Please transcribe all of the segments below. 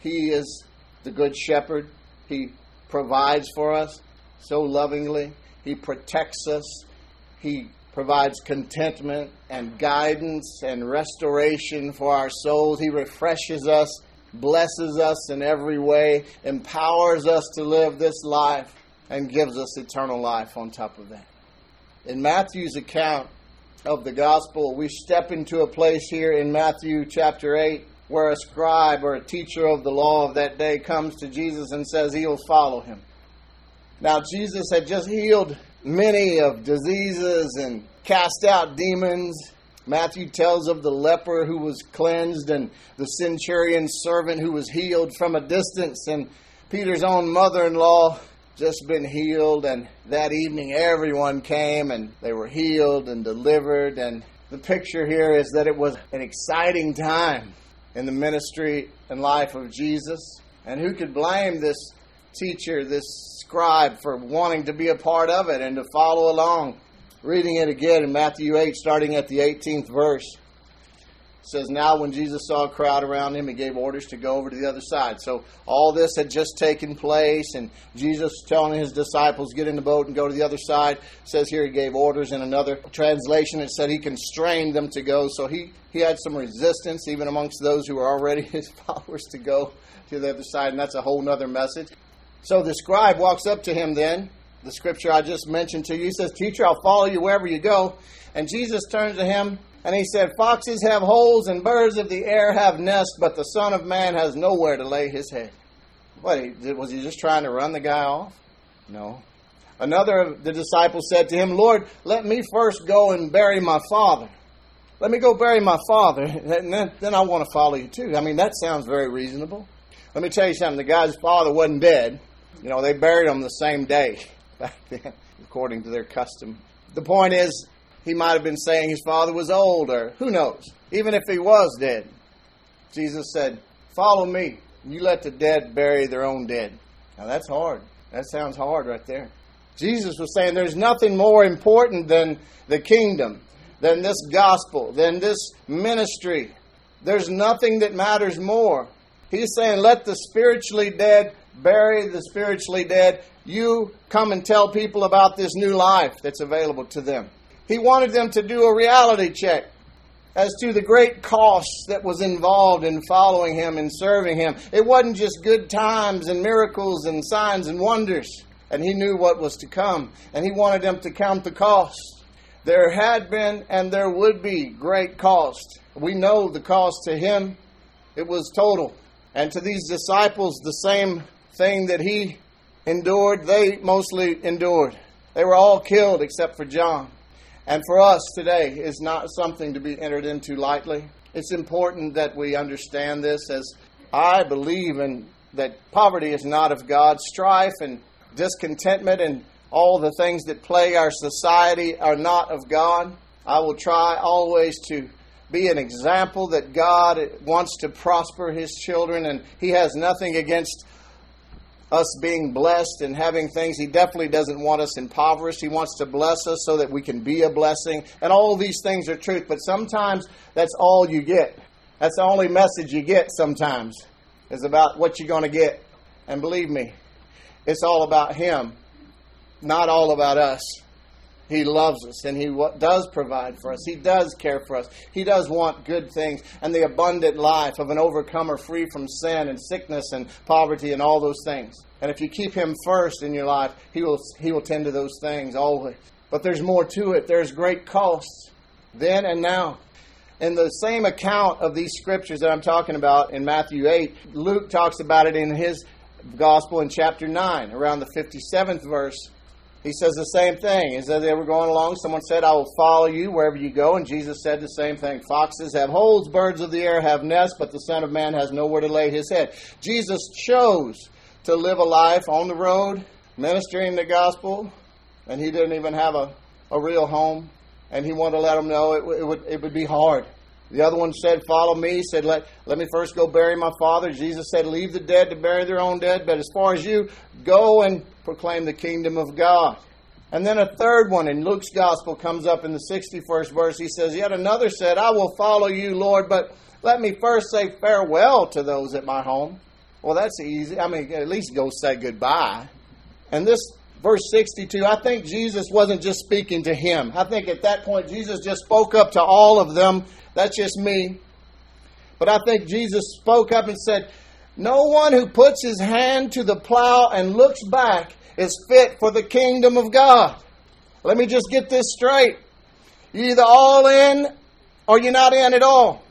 He is the Good Shepherd. He provides for us so lovingly. He protects us. He provides contentment and guidance and restoration for our souls. He refreshes us, blesses us in every way, empowers us to live this life, and gives us eternal life on top of that. In Matthew's account of the gospel, we step into a place here in Matthew chapter 8 where a scribe or a teacher of the law of that day comes to Jesus and says he'll follow him. Now, Jesus had just healed many of diseases and cast out demons. Matthew tells of the leper who was cleansed and the centurion's servant who was healed from a distance, and Peter's own mother in law just been healed. And that evening, everyone came and they were healed and delivered. And the picture here is that it was an exciting time in the ministry and life of Jesus. And who could blame this teacher, this scribe for wanting to be a part of it and to follow along. Reading it again in Matthew 8, starting at the 18th verse. Says, Now when Jesus saw a crowd around him, he gave orders to go over to the other side. So all this had just taken place, and Jesus telling his disciples, Get in the boat and go to the other side. It says here he gave orders. In another translation, it said he constrained them to go. So he, he had some resistance, even amongst those who were already his followers, to go to the other side, and that's a whole other message. So the scribe walks up to him then, the scripture I just mentioned to you. He says, Teacher, I'll follow you wherever you go. And Jesus turns to him and he said, Foxes have holes and birds of the air have nests, but the Son of Man has nowhere to lay his head. What, was he just trying to run the guy off? No. Another of the disciples said to him, Lord, let me first go and bury my father. Let me go bury my father, and then, then I want to follow you too. I mean, that sounds very reasonable. Let me tell you something. The guy's father wasn't dead. You know, they buried him the same day back then, according to their custom. The point is, he might have been saying his father was old, or who knows, even if he was dead. Jesus said, Follow me. You let the dead bury their own dead. Now that's hard. That sounds hard right there. Jesus was saying there's nothing more important than the kingdom, than this gospel, than this ministry. There's nothing that matters more. He's saying, let the spiritually dead bury the spiritually dead. You come and tell people about this new life that's available to them. He wanted them to do a reality check as to the great cost that was involved in following him and serving him. It wasn't just good times and miracles and signs and wonders. And he knew what was to come. And he wanted them to count the cost. There had been and there would be great cost. We know the cost to him, it was total. And to these disciples, the same thing that he endured, they mostly endured. They were all killed except for John. And for us today is not something to be entered into lightly. It's important that we understand this as I believe in that poverty is not of God. Strife and discontentment and all the things that plague our society are not of God. I will try always to be an example that God wants to prosper His children, and He has nothing against us being blessed and having things. He definitely doesn't want us impoverished. He wants to bless us so that we can be a blessing. And all these things are truth, but sometimes that's all you get. That's the only message you get sometimes is about what you're going to get. And believe me, it's all about Him, not all about us. He loves us and He does provide for us. He does care for us. He does want good things and the abundant life of an overcomer free from sin and sickness and poverty and all those things. And if you keep Him first in your life, He will, he will tend to those things always. But there's more to it. There's great costs then and now. In the same account of these scriptures that I'm talking about in Matthew 8, Luke talks about it in his gospel in chapter 9, around the 57th verse he says the same thing. As they were going along, someone said, I will follow you wherever you go. And Jesus said the same thing. Foxes have holes, birds of the air have nests, but the Son of Man has nowhere to lay his head. Jesus chose to live a life on the road, ministering the gospel, and he didn't even have a, a real home. And he wanted to let them know it, it, would, it would be hard. The other one said, Follow me. He said, let, let me first go bury my father. Jesus said, Leave the dead to bury their own dead, but as far as you, go and proclaim the kingdom of God. And then a third one in Luke's gospel comes up in the 61st verse. He says, Yet another said, I will follow you, Lord, but let me first say farewell to those at my home. Well, that's easy. I mean, at least go say goodbye. And this verse 62, I think Jesus wasn't just speaking to him. I think at that point, Jesus just spoke up to all of them. That's just me. But I think Jesus spoke up and said, No one who puts his hand to the plow and looks back is fit for the kingdom of God. Let me just get this straight. You're either all in or you're not in at all.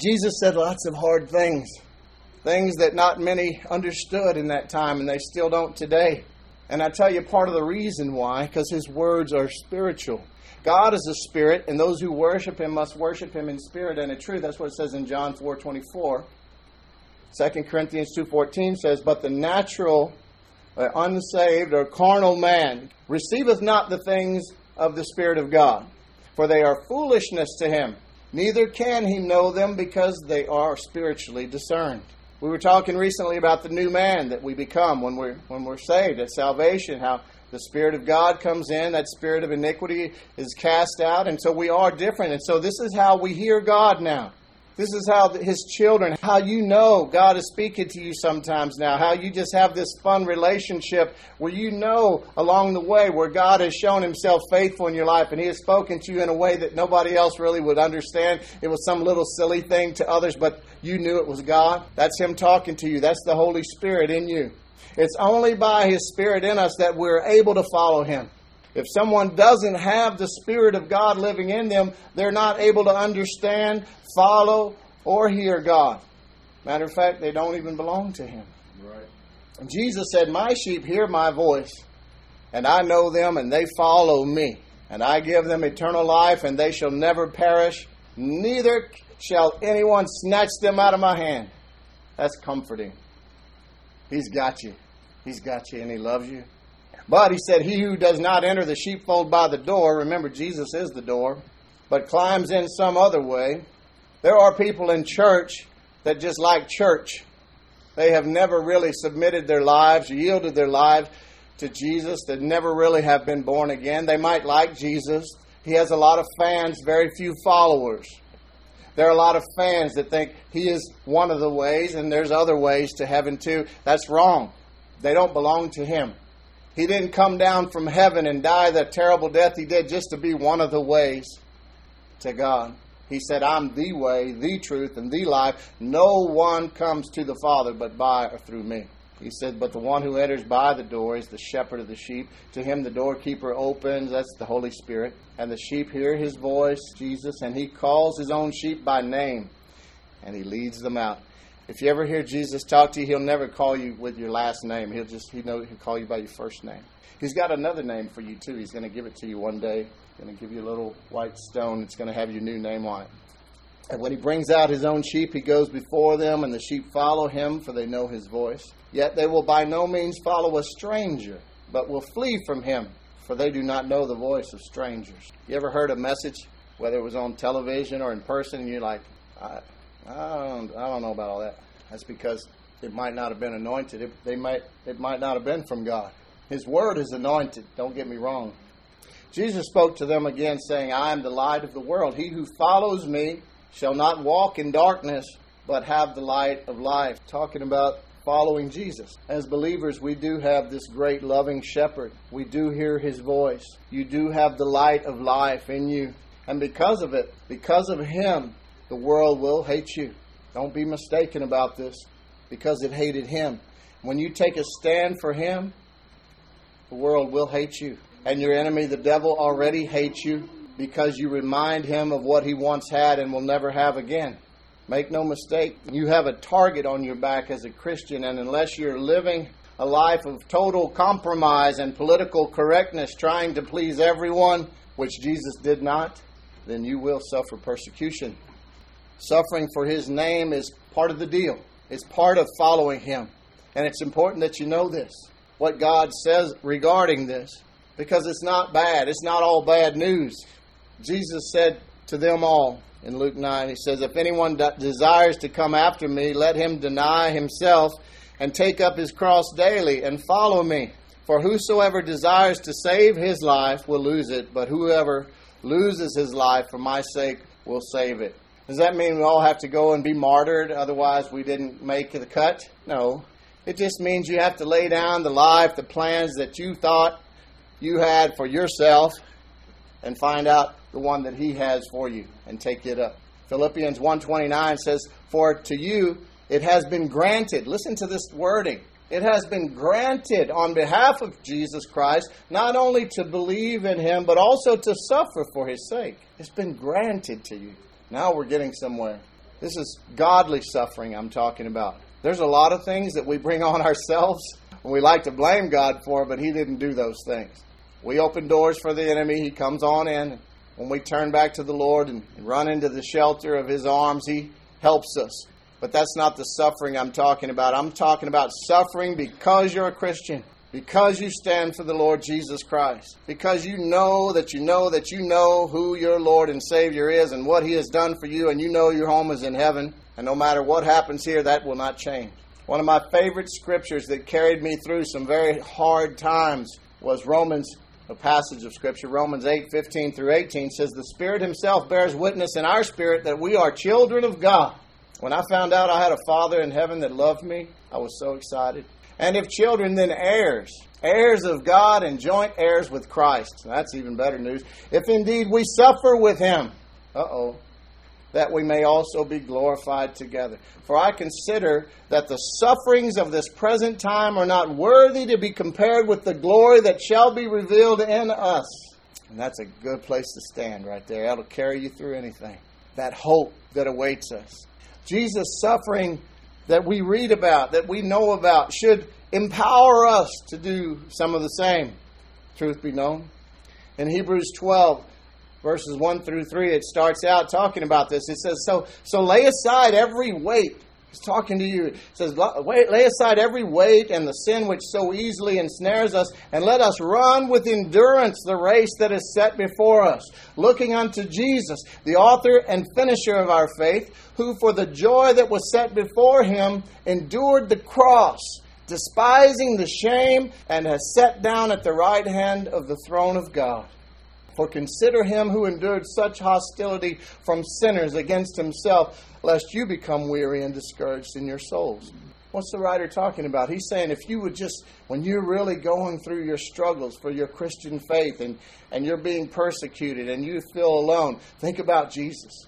Jesus said lots of hard things, things that not many understood in that time, and they still don't today. And I tell you part of the reason why, because his words are spiritual. God is a spirit, and those who worship him must worship him in spirit and in truth. That's what it says in John 4 24. 2 Corinthians 2.14 says, But the natural, uh, unsaved, or carnal man receiveth not the things of the Spirit of God, for they are foolishness to him. Neither can he know them because they are spiritually discerned. We were talking recently about the new man that we become when we're, when we're saved at salvation, how the Spirit of God comes in, that spirit of iniquity is cast out, and so we are different. And so this is how we hear God now. This is how His children, how you know God is speaking to you sometimes now, how you just have this fun relationship where you know along the way where God has shown Himself faithful in your life and He has spoken to you in a way that nobody else really would understand. It was some little silly thing to others, but you knew it was God. That's Him talking to you, that's the Holy Spirit in you. It's only by His Spirit in us that we're able to follow Him. If someone doesn't have the Spirit of God living in them, they're not able to understand, follow, or hear God. Matter of fact, they don't even belong to Him. Right. And Jesus said, My sheep hear my voice, and I know them, and they follow me. And I give them eternal life, and they shall never perish, neither shall anyone snatch them out of my hand. That's comforting. He's got you. He's got you and He loves you. But He said, He who does not enter the sheepfold by the door, remember, Jesus is the door, but climbs in some other way. There are people in church that just like church. They have never really submitted their lives, yielded their lives to Jesus, that never really have been born again. They might like Jesus. He has a lot of fans, very few followers. There are a lot of fans that think he is one of the ways and there's other ways to heaven too. That's wrong. They don't belong to him. He didn't come down from heaven and die the terrible death he did just to be one of the ways to God. He said, I'm the way, the truth, and the life. No one comes to the Father but by or through me. He said, But the one who enters by the door is the shepherd of the sheep. To him the doorkeeper opens, that's the Holy Spirit. And the sheep hear his voice, Jesus, and he calls his own sheep by name, and he leads them out. If you ever hear Jesus talk to you, he'll never call you with your last name. He'll just he know he'll call you by your first name. He's got another name for you too. He's going to give it to you one day. He's going to give you a little white stone. It's going to have your new name on it. And when he brings out his own sheep, he goes before them, and the sheep follow him, for they know his voice. Yet they will by no means follow a stranger, but will flee from him, for they do not know the voice of strangers. You ever heard a message, whether it was on television or in person, and you're like, I, don't, I don't know about all that. That's because it might not have been anointed. It, they might, it might not have been from God. His word is anointed. Don't get me wrong. Jesus spoke to them again, saying, I am the light of the world. He who follows me shall not walk in darkness, but have the light of life. Talking about following Jesus. As believers, we do have this great loving shepherd. We do hear his voice. You do have the light of life in you. And because of it, because of him, the world will hate you. Don't be mistaken about this because it hated him. When you take a stand for him, the world will hate you. And your enemy, the devil, already hates you because you remind him of what he once had and will never have again. Make no mistake, you have a target on your back as a Christian, and unless you're living a life of total compromise and political correctness, trying to please everyone, which Jesus did not, then you will suffer persecution. Suffering for his name is part of the deal, it's part of following him. And it's important that you know this, what God says regarding this, because it's not bad. It's not all bad news. Jesus said to them all in Luke 9, He says, If anyone desires to come after me, let him deny himself and take up his cross daily and follow me. For whosoever desires to save his life will lose it, but whoever loses his life for my sake will save it. Does that mean we all have to go and be martyred, otherwise we didn't make the cut? No. It just means you have to lay down the life, the plans that you thought you had for yourself, and find out the one that He has for you and take it up. Philippians 1:29 says, "For to you it has been granted." Listen to this wording. It has been granted on behalf of Jesus Christ not only to believe in him but also to suffer for his sake. It's been granted to you. Now we're getting somewhere. This is godly suffering I'm talking about. There's a lot of things that we bring on ourselves and we like to blame God for, but he didn't do those things. We open doors for the enemy, he comes on in. When we turn back to the Lord and run into the shelter of his arms, he helps us. But that's not the suffering I'm talking about. I'm talking about suffering because you're a Christian, because you stand for the Lord Jesus Christ, because you know that you know that you know who your Lord and Savior is and what He has done for you, and you know your home is in heaven. And no matter what happens here, that will not change. One of my favorite scriptures that carried me through some very hard times was Romans a passage of Scripture, Romans 8 15 through 18, says, The Spirit Himself bears witness in our spirit that we are children of God. When I found out I had a Father in heaven that loved me, I was so excited. And if children, then heirs, heirs of God and joint heirs with Christ. That's even better news. If indeed we suffer with him, uh oh, that we may also be glorified together. For I consider that the sufferings of this present time are not worthy to be compared with the glory that shall be revealed in us. And that's a good place to stand right there. That'll carry you through anything. That hope that awaits us. Jesus' suffering that we read about, that we know about, should empower us to do some of the same. Truth be known. In Hebrews 12, verses 1 through 3, it starts out talking about this. It says, So, so lay aside every weight He's talking to you. He says, Lay aside every weight and the sin which so easily ensnares us, and let us run with endurance the race that is set before us, looking unto Jesus, the author and finisher of our faith, who for the joy that was set before him endured the cross, despising the shame, and has sat down at the right hand of the throne of God. For consider him who endured such hostility from sinners against himself, lest you become weary and discouraged in your souls. What's the writer talking about? He's saying if you would just, when you're really going through your struggles for your Christian faith and, and you're being persecuted and you feel alone, think about Jesus.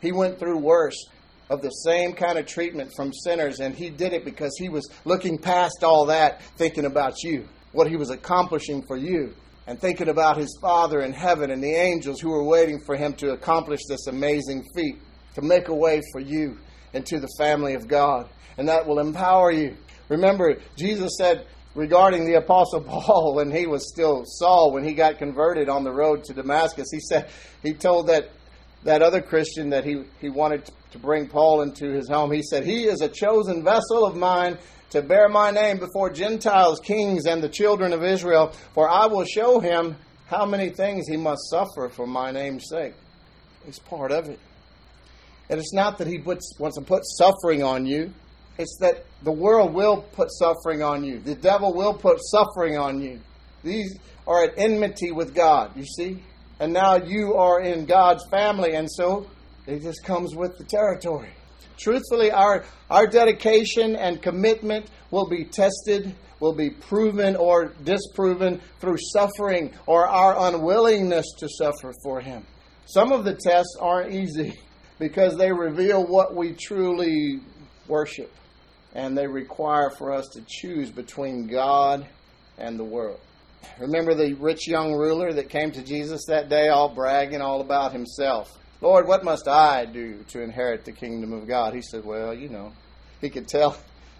He went through worse of the same kind of treatment from sinners, and he did it because he was looking past all that, thinking about you, what he was accomplishing for you and thinking about his Father in heaven and the angels who were waiting for him to accomplish this amazing feat, to make a way for you into the family of God. And that will empower you. Remember, Jesus said regarding the Apostle Paul when he was still Saul, when he got converted on the road to Damascus, he said, he told that, that other Christian that he, he wanted to bring Paul into his home, he said, He is a chosen vessel of mine to bear my name before Gentiles, kings, and the children of Israel, for I will show him how many things he must suffer for my name's sake. He's part of it. And it's not that he puts, wants to put suffering on you, it's that the world will put suffering on you. The devil will put suffering on you. These are at enmity with God, you see? And now you are in God's family, and so it just comes with the territory. Truthfully, our, our dedication and commitment will be tested, will be proven or disproven through suffering or our unwillingness to suffer for Him. Some of the tests aren't easy because they reveal what we truly worship and they require for us to choose between God and the world. Remember the rich young ruler that came to Jesus that day, all bragging all about himself. Lord, what must I do to inherit the kingdom of God? He said, Well, you know, he could tell.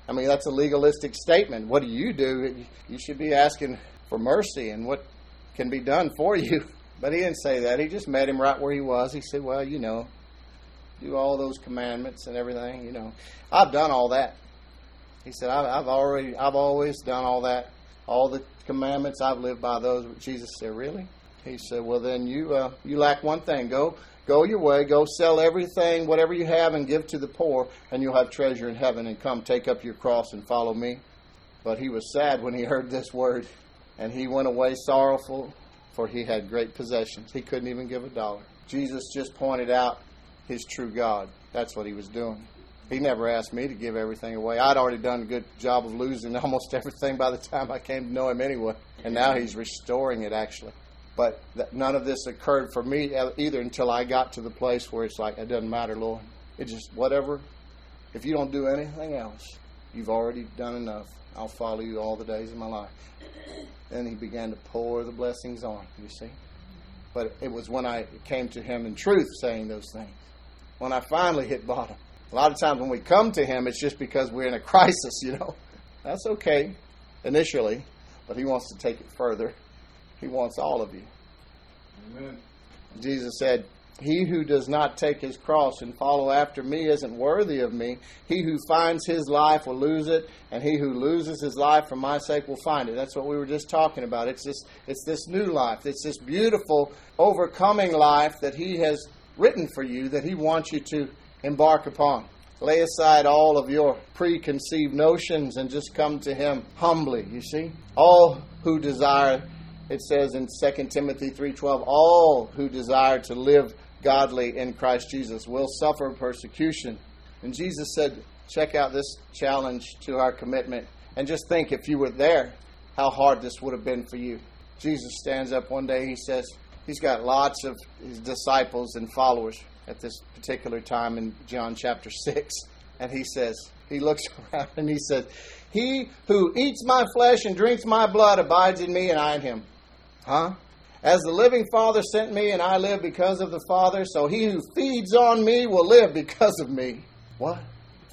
I mean, that's a legalistic statement. What do you do? You should be asking for mercy and what can be done for you. But he didn't say that. He just met him right where he was. He said, Well, you know, do all those commandments and everything, you know. I've done all that. He said, I've already, I've always done all that. All the commandments, I've lived by those. Jesus said, Really? He said, Well, then you, uh, you lack one thing. Go Go your way, go sell everything, whatever you have, and give to the poor, and you'll have treasure in heaven. And come, take up your cross and follow me. But he was sad when he heard this word, and he went away sorrowful, for he had great possessions. He couldn't even give a dollar. Jesus just pointed out his true God. That's what he was doing. He never asked me to give everything away. I'd already done a good job of losing almost everything by the time I came to know him anyway. And now he's restoring it, actually. But none of this occurred for me uh, either until I got to the place where it's like, it doesn't matter, Lord. It just, whatever. If you don't do anything else, you've already done enough. I'll follow you all the days of my life. Then he began to pour the blessings on, you see. But it was when I came to him in truth saying those things. When I finally hit bottom. A lot of times when we come to him, it's just because we're in a crisis, you know. That's okay initially, but he wants to take it further. He wants all of you. Amen. Jesus said, He who does not take his cross and follow after me isn't worthy of me. He who finds his life will lose it, and he who loses his life for my sake will find it. That's what we were just talking about. It's this, it's this new life. It's this beautiful, overcoming life that he has written for you that he wants you to embark upon. Lay aside all of your preconceived notions and just come to him humbly, you see? All who desire it says in 2 Timothy 3:12, all who desire to live godly in Christ Jesus will suffer persecution. And Jesus said, check out this challenge to our commitment and just think if you were there, how hard this would have been for you. Jesus stands up one day, he says, he's got lots of his disciples and followers at this particular time in John chapter 6. And he says, he looks around and he says, He who eats my flesh and drinks my blood abides in me and I in him. Huh? As the living Father sent me, and I live because of the Father, so he who feeds on me will live because of me. What?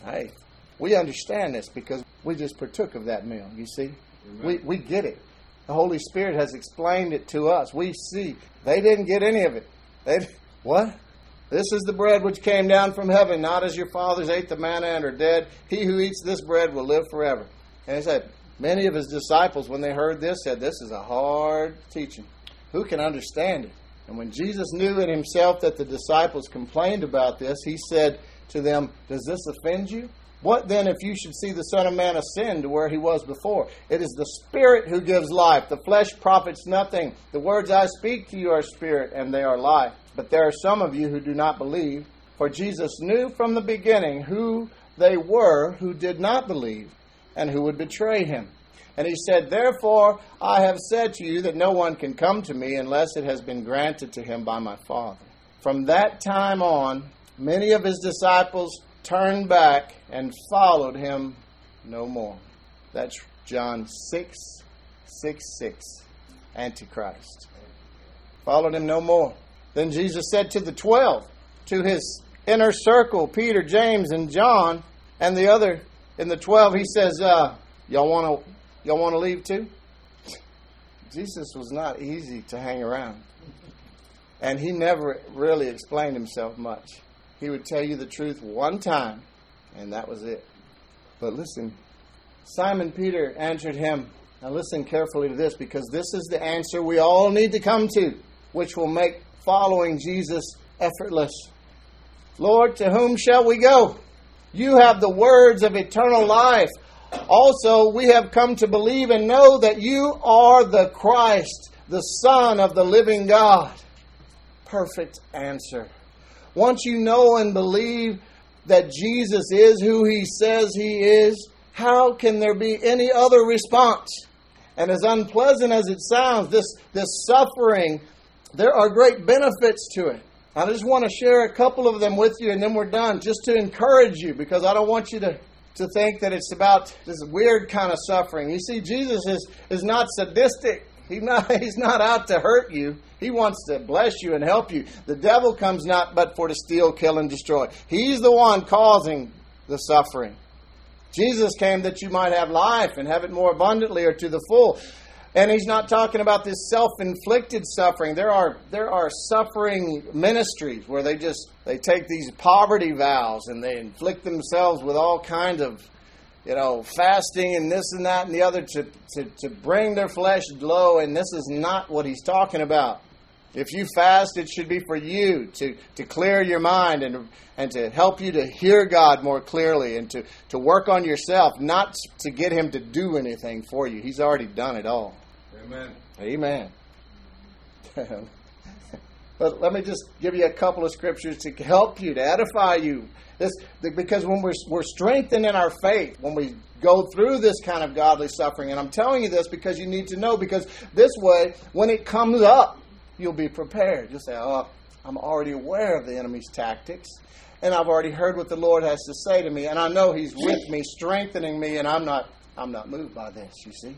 Hey, we understand this because we just partook of that meal, you see? We, we get it. The Holy Spirit has explained it to us. We see. They didn't get any of it. They, what? This is the bread which came down from heaven, not as your fathers ate the manna and are dead. He who eats this bread will live forever. And he said, Many of his disciples, when they heard this, said, This is a hard teaching. Who can understand it? And when Jesus knew in himself that the disciples complained about this, he said to them, Does this offend you? What then if you should see the Son of Man ascend to where he was before? It is the Spirit who gives life. The flesh profits nothing. The words I speak to you are spirit, and they are life. But there are some of you who do not believe. For Jesus knew from the beginning who they were who did not believe and who would betray him. And he said, Therefore I have said to you that no one can come to me unless it has been granted to him by my Father. From that time on, many of his disciples turned back and followed him no more. That's John 6 6 6. Antichrist. Followed him no more. Then Jesus said to the twelve, to his inner circle, Peter, James, and John, and the other in the 12, he says, uh, Y'all want to y'all want to leave too? Jesus was not easy to hang around. And he never really explained himself much. He would tell you the truth one time, and that was it. But listen, Simon Peter answered him. Now listen carefully to this because this is the answer we all need to come to, which will make following Jesus effortless. Lord, to whom shall we go? You have the words of eternal life. Also, we have come to believe and know that you are the Christ, the Son of the living God. Perfect answer. Once you know and believe that Jesus is who he says he is, how can there be any other response? And as unpleasant as it sounds, this, this suffering, there are great benefits to it. I just want to share a couple of them with you and then we're done, just to encourage you because I don't want you to, to think that it's about this weird kind of suffering. You see, Jesus is, is not sadistic. He not, he's not out to hurt you. He wants to bless you and help you. The devil comes not but for to steal, kill, and destroy. He's the one causing the suffering. Jesus came that you might have life and have it more abundantly or to the full. And he's not talking about this self-inflicted suffering. There are there are suffering ministries where they just they take these poverty vows and they inflict themselves with all kinds of you know fasting and this and that and the other to, to, to bring their flesh low and this is not what he's talking about. If you fast, it should be for you to, to clear your mind and, and to help you to hear God more clearly and to, to work on yourself, not to get Him to do anything for you. He's already done it all. Amen. Amen. But let me just give you a couple of scriptures to help you, to edify you. This, because when we're, we're strengthened in our faith, when we go through this kind of godly suffering, and I'm telling you this because you need to know, because this way, when it comes up, you'll be prepared. You'll say, Oh, I'm already aware of the enemy's tactics, and I've already heard what the Lord has to say to me, and I know He's with me, strengthening me, and I'm not, I'm not moved by this, you see.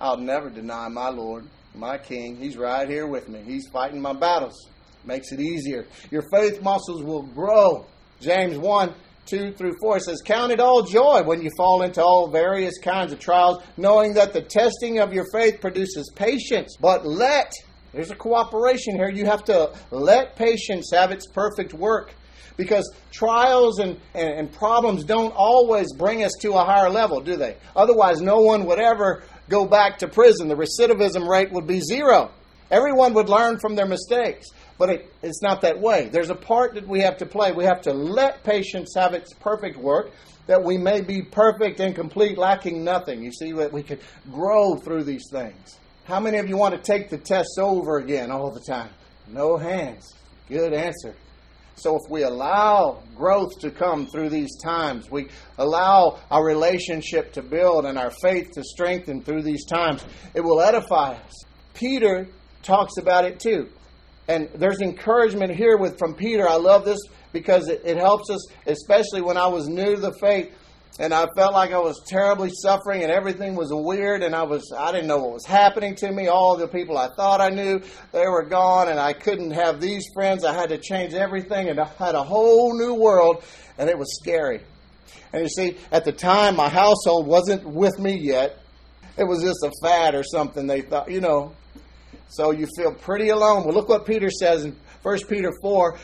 I'll never deny my Lord my king. He's right here with me. He's fighting my battles. Makes it easier. Your faith muscles will grow. James 1 2 through 4 says, Count it all joy when you fall into all various kinds of trials, knowing that the testing of your faith produces patience. But let, there's a cooperation here. You have to let patience have its perfect work. Because trials and, and, and problems don't always bring us to a higher level, do they? Otherwise, no one would ever go back to prison. The recidivism rate would be zero. Everyone would learn from their mistakes. But it, it's not that way. There's a part that we have to play. We have to let patience have its perfect work, that we may be perfect and complete, lacking nothing. You see, that we could grow through these things. How many of you want to take the tests over again all the time? No hands. Good answer. So if we allow growth to come through these times, we allow our relationship to build and our faith to strengthen through these times, it will edify us. Peter talks about it too. And there's encouragement here with from Peter. I love this because it, it helps us, especially when I was new to the faith and I felt like I was terribly suffering and everything was weird and I was I didn't know what was happening to me. All the people I thought I knew, they were gone and I couldn't have these friends. I had to change everything and I had a whole new world and it was scary. And you see, at the time my household wasn't with me yet. It was just a fad or something they thought, you know. So you feel pretty alone. Well, look what Peter says in 1 Peter 4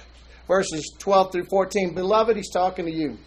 verses 12 through 14. Beloved, he's talking to you.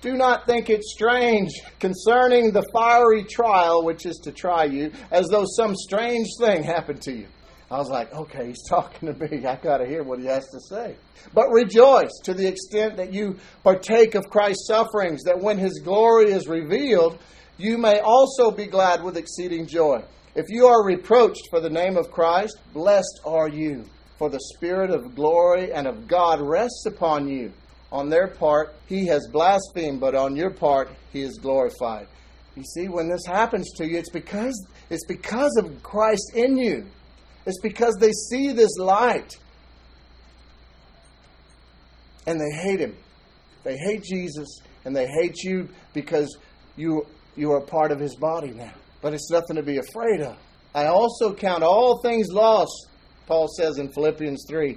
Do not think it strange concerning the fiery trial which is to try you, as though some strange thing happened to you. I was like, okay, he's talking to me. I got to hear what he has to say. But rejoice to the extent that you partake of Christ's sufferings, that when his glory is revealed, you may also be glad with exceeding joy. If you are reproached for the name of Christ, blessed are you, for the Spirit of glory and of God rests upon you on their part, he has blasphemed, but on your part, he is glorified. You see, when this happens to you, it's because it's because of Christ in you. It's because they see this light and they hate him. They hate Jesus and they hate you because you you are part of his body now. But it's nothing to be afraid of. I also count all things lost, Paul says in Philippians 3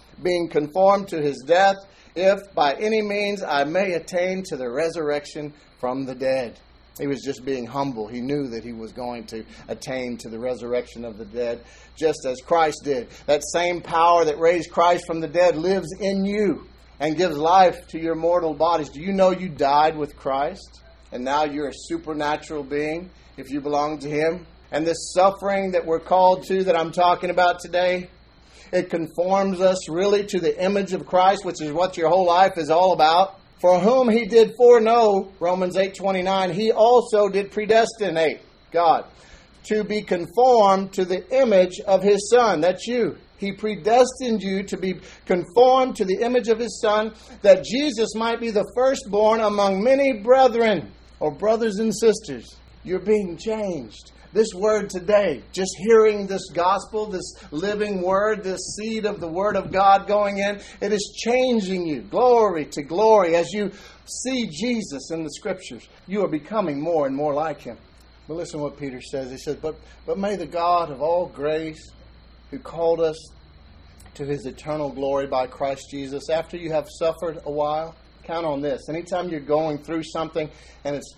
being conformed to his death if by any means I may attain to the resurrection from the dead. He was just being humble. He knew that he was going to attain to the resurrection of the dead, just as Christ did. That same power that raised Christ from the dead lives in you and gives life to your mortal bodies. Do you know you died with Christ? And now you're a supernatural being if you belong to Him? And this suffering that we're called to, that I'm talking about today, it conforms us really to the image of Christ, which is what your whole life is all about. For whom he did foreknow, Romans 8:29, he also did predestinate, God, to be conformed to the image of his son. That's you. He predestined you to be conformed to the image of his son, that Jesus might be the firstborn among many brethren or brothers and sisters. You're being changed this word today, just hearing this gospel, this living word, this seed of the word of God going in, it is changing you glory to glory. As you see Jesus in the scriptures, you are becoming more and more like him. But listen to what Peter says. He says, But, but may the God of all grace, who called us to his eternal glory by Christ Jesus, after you have suffered a while, count on this. Anytime you're going through something and it's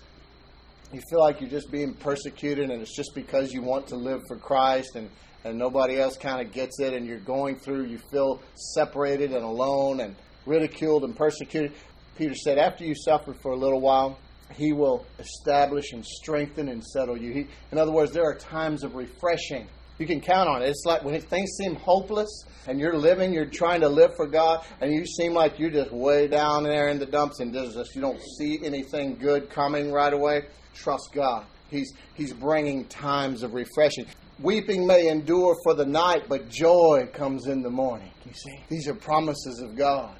you feel like you're just being persecuted and it's just because you want to live for Christ and, and nobody else kind of gets it and you're going through, you feel separated and alone and ridiculed and persecuted. Peter said, after you suffer for a little while, he will establish and strengthen and settle you. He, in other words, there are times of refreshing. You can count on it. It's like when things seem hopeless and you're living, you're trying to live for God, and you seem like you're just way down there in the dumps and just you don't see anything good coming right away. Trust God. He's He's bringing times of refreshing. Weeping may endure for the night, but joy comes in the morning. You see, these are promises of God.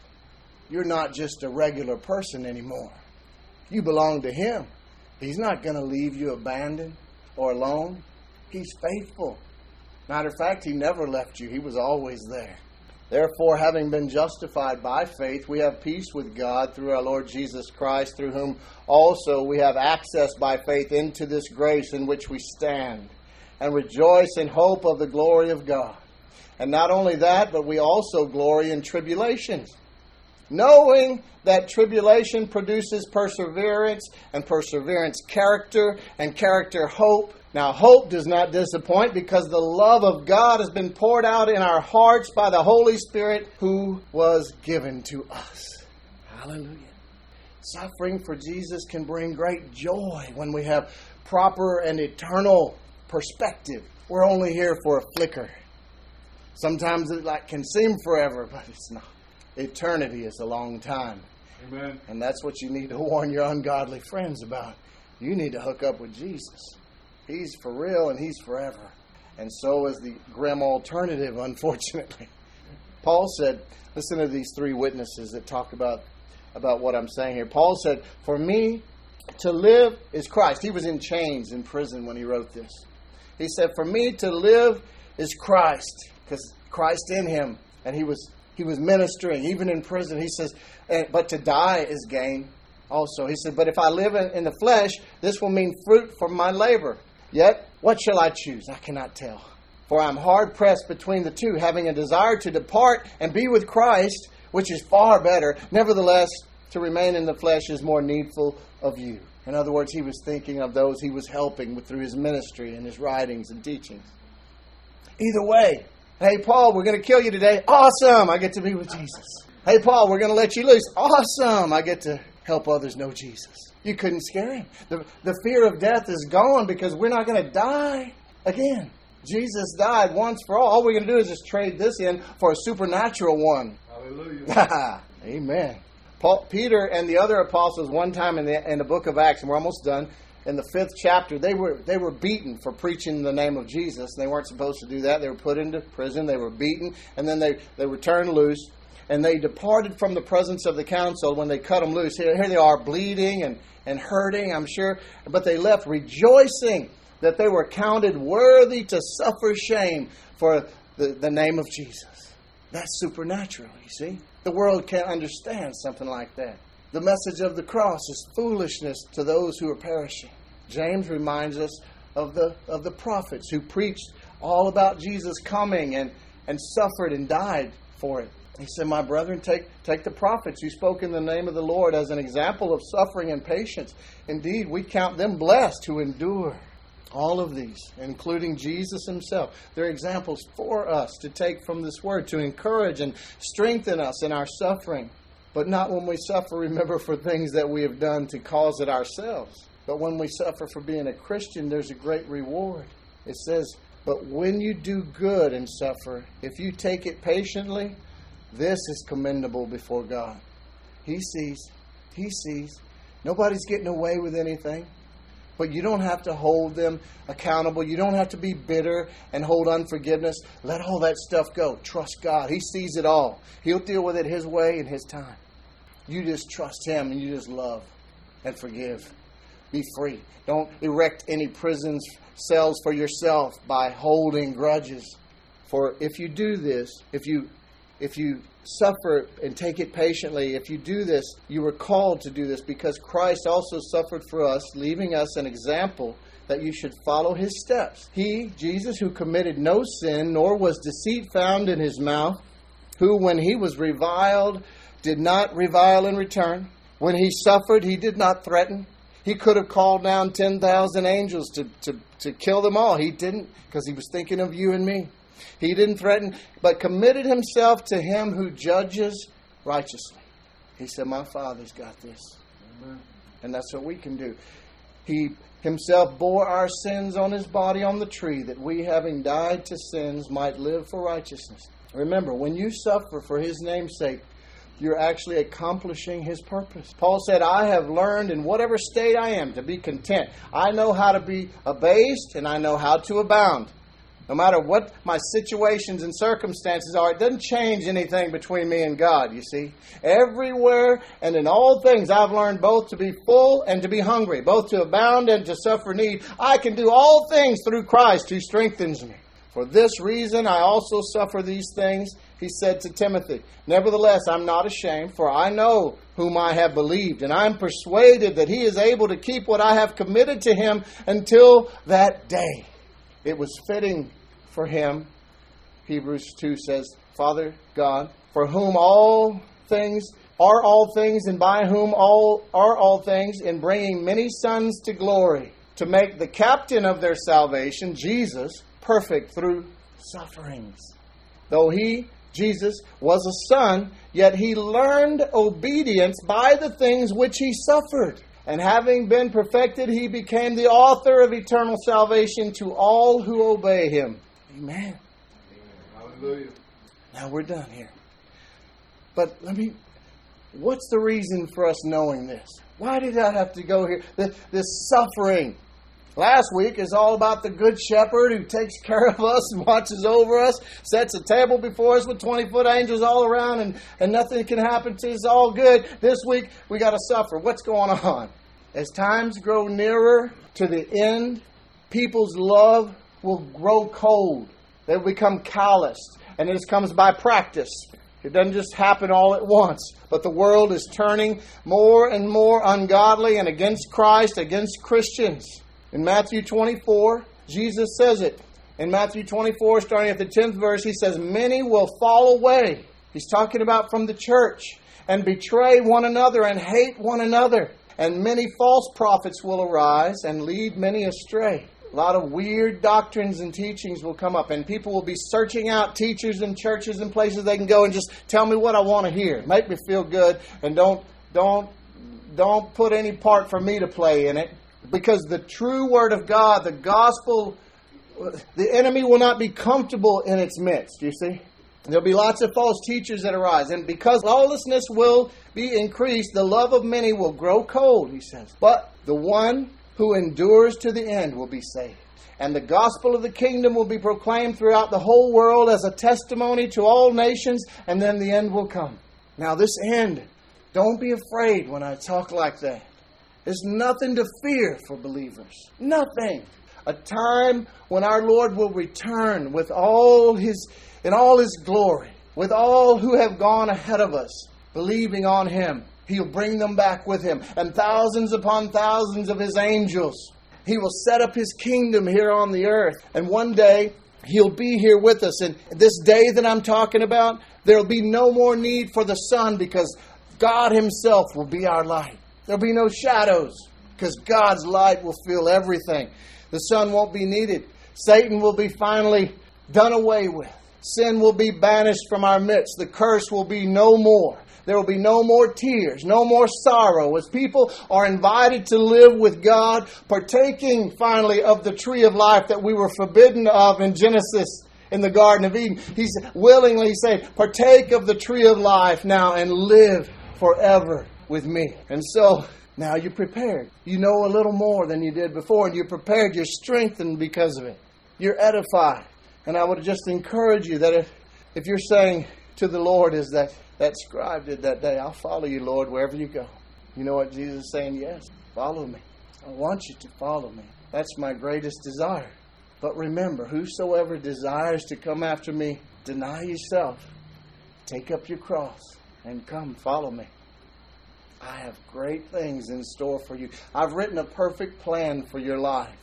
You're not just a regular person anymore. You belong to Him. He's not going to leave you abandoned or alone. He's faithful. Matter of fact, He never left you, He was always there. Therefore, having been justified by faith, we have peace with God through our Lord Jesus Christ, through whom also we have access by faith into this grace in which we stand, and rejoice in hope of the glory of God. And not only that, but we also glory in tribulations knowing that tribulation produces perseverance, and perseverance, character, and character, hope. Now, hope does not disappoint because the love of God has been poured out in our hearts by the Holy Spirit who was given to us. Hallelujah. Suffering for Jesus can bring great joy when we have proper and eternal perspective. We're only here for a flicker. Sometimes it like can seem forever, but it's not. Eternity is a long time. Amen. And that's what you need to warn your ungodly friends about. You need to hook up with Jesus. He's for real and He's forever. And so is the grim alternative, unfortunately. Paul said, listen to these three witnesses that talk about, about what I'm saying here. Paul said, For me to live is Christ. He was in chains in prison when he wrote this. He said, For me to live is Christ, because Christ in him. And he was he was ministering, even in prison. He says, but to die is gain also. He said, but if I live in, the flesh, this will mean fruit from my labor. Yet, what shall I choose? I cannot tell. For I'm hard pressed between the two, having a desire to depart and be with Christ, which is far better. Nevertheless, to remain in the flesh is more needful of you. In other words, he was thinking of those he was helping through his ministry and his writings and teachings. Either way, Hey, Paul, we're going to kill you today. Awesome. I get to be with Jesus. Hey, Paul, we're going to let you loose. Awesome. I get to help others know Jesus. You couldn't scare him. The, the fear of death is gone because we're not going to die again. Jesus died once for all. All we're going to do is just trade this in for a supernatural one. Hallelujah. Amen. Paul, Peter and the other apostles, one time in the, in the book of Acts, and we're almost done, in the fifth chapter, they were they were beaten for preaching the name of Jesus. They weren't supposed to do that. They were put into prison. They were beaten, and then they they were turned loose, and they departed from the presence of the council when they cut them loose. Here, here they are, bleeding and and hurting, I'm sure, but they left rejoicing that they were counted worthy to suffer shame for the, the name of Jesus. That's supernatural, you see. The world can't understand something like that. The message of the cross is foolishness to those who are perishing. James reminds us of the, of the prophets who preached all about Jesus coming and, and suffered and died for it. He said, My brethren, take, take the prophets who spoke in the name of the Lord as an example of suffering and patience. Indeed, we count them blessed who endure. All of these, including Jesus himself, they're examples for us to take from this word to encourage and strengthen us in our suffering. But not when we suffer, remember, for things that we have done to cause it ourselves. But when we suffer for being a Christian, there's a great reward. It says, But when you do good and suffer, if you take it patiently, this is commendable before God. He sees. He sees. Nobody's getting away with anything. But you don't have to hold them accountable. You don't have to be bitter and hold unforgiveness. Let all that stuff go. Trust God. He sees it all. He'll deal with it His way and His time. You just trust Him and you just love and forgive. Be free. Don't erect any prisons, cells for yourself by holding grudges. For if you do this, if you if you suffer and take it patiently, if you do this, you were called to do this because Christ also suffered for us, leaving us an example that you should follow his steps. He, Jesus, who committed no sin, nor was deceit found in his mouth, who, when he was reviled, did not revile in return. When he suffered, he did not threaten. He could have called down 10,000 angels to, to, to kill them all. He didn't because he was thinking of you and me. He didn't threaten, but committed himself to him who judges righteously. He said, My Father's got this. Amen. And that's what we can do. He himself bore our sins on his body on the tree, that we, having died to sins, might live for righteousness. Remember, when you suffer for his name's sake, you're actually accomplishing his purpose. Paul said, I have learned in whatever state I am to be content. I know how to be abased and I know how to abound. No matter what my situations and circumstances are, it doesn't change anything between me and God, you see. Everywhere and in all things, I've learned both to be full and to be hungry, both to abound and to suffer need. I can do all things through Christ who strengthens me. For this reason, I also suffer these things, he said to Timothy. Nevertheless, I'm not ashamed, for I know whom I have believed, and I'm persuaded that he is able to keep what I have committed to him until that day. It was fitting for him, Hebrews 2 says, Father God, for whom all things are all things, and by whom all are all things, in bringing many sons to glory, to make the captain of their salvation, Jesus, perfect through sufferings. Though he, Jesus, was a son, yet he learned obedience by the things which he suffered. And having been perfected, he became the author of eternal salvation to all who obey him. Amen. Hallelujah. Now we're done here. But let me, what's the reason for us knowing this? Why did I have to go here? This, this suffering. Last week is all about the good shepherd who takes care of us and watches over us, sets a table before us with 20 foot angels all around, and, and nothing can happen to us. All good. This week we got to suffer. What's going on? As times grow nearer to the end, people's love will grow cold. They'll become calloused. And this comes by practice. It doesn't just happen all at once. But the world is turning more and more ungodly and against Christ, against Christians. In Matthew 24, Jesus says it. In Matthew 24, starting at the 10th verse, he says, Many will fall away. He's talking about from the church, and betray one another and hate one another. And many false prophets will arise and lead many astray. A lot of weird doctrines and teachings will come up, and people will be searching out teachers and churches and places they can go and just tell me what I want to hear. Make me feel good, and don't don't don't put any part for me to play in it. Because the true word of God, the gospel, the enemy will not be comfortable in its midst, you see? There'll be lots of false teachers that arise. And because lawlessness will be increased, the love of many will grow cold, he says. But the one who endures to the end will be saved. And the gospel of the kingdom will be proclaimed throughout the whole world as a testimony to all nations, and then the end will come. Now, this end, don't be afraid when I talk like that. There's nothing to fear for believers. Nothing. A time when our Lord will return with all his in all his glory, with all who have gone ahead of us, believing on him. He'll bring them back with him, and thousands upon thousands of his angels. He will set up his kingdom here on the earth, and one day he'll be here with us. And this day that I'm talking about, there'll be no more need for the sun because God himself will be our light. There'll be no shadows because God's light will fill everything. The sun won't be needed. Satan will be finally done away with. Sin will be banished from our midst. The curse will be no more. There will be no more tears, no more sorrow, as people are invited to live with God, partaking finally of the tree of life that we were forbidden of in Genesis in the Garden of Eden. He's willingly saying, partake of the tree of life now and live forever with me. And so now you're prepared. You know a little more than you did before, and you're prepared. You're strengthened because of it. You're edified. And I would just encourage you that if, if you're saying to the Lord, is that that scribe did that day, I'll follow you, Lord, wherever you go. You know what Jesus is saying? Yes, follow me. I want you to follow me. That's my greatest desire. But remember, whosoever desires to come after me, deny yourself, take up your cross, and come follow me. I have great things in store for you. I've written a perfect plan for your life,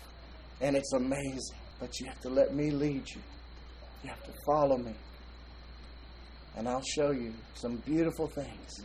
and it's amazing. But you have to let me lead you. You have to follow me. And I'll show you some beautiful things.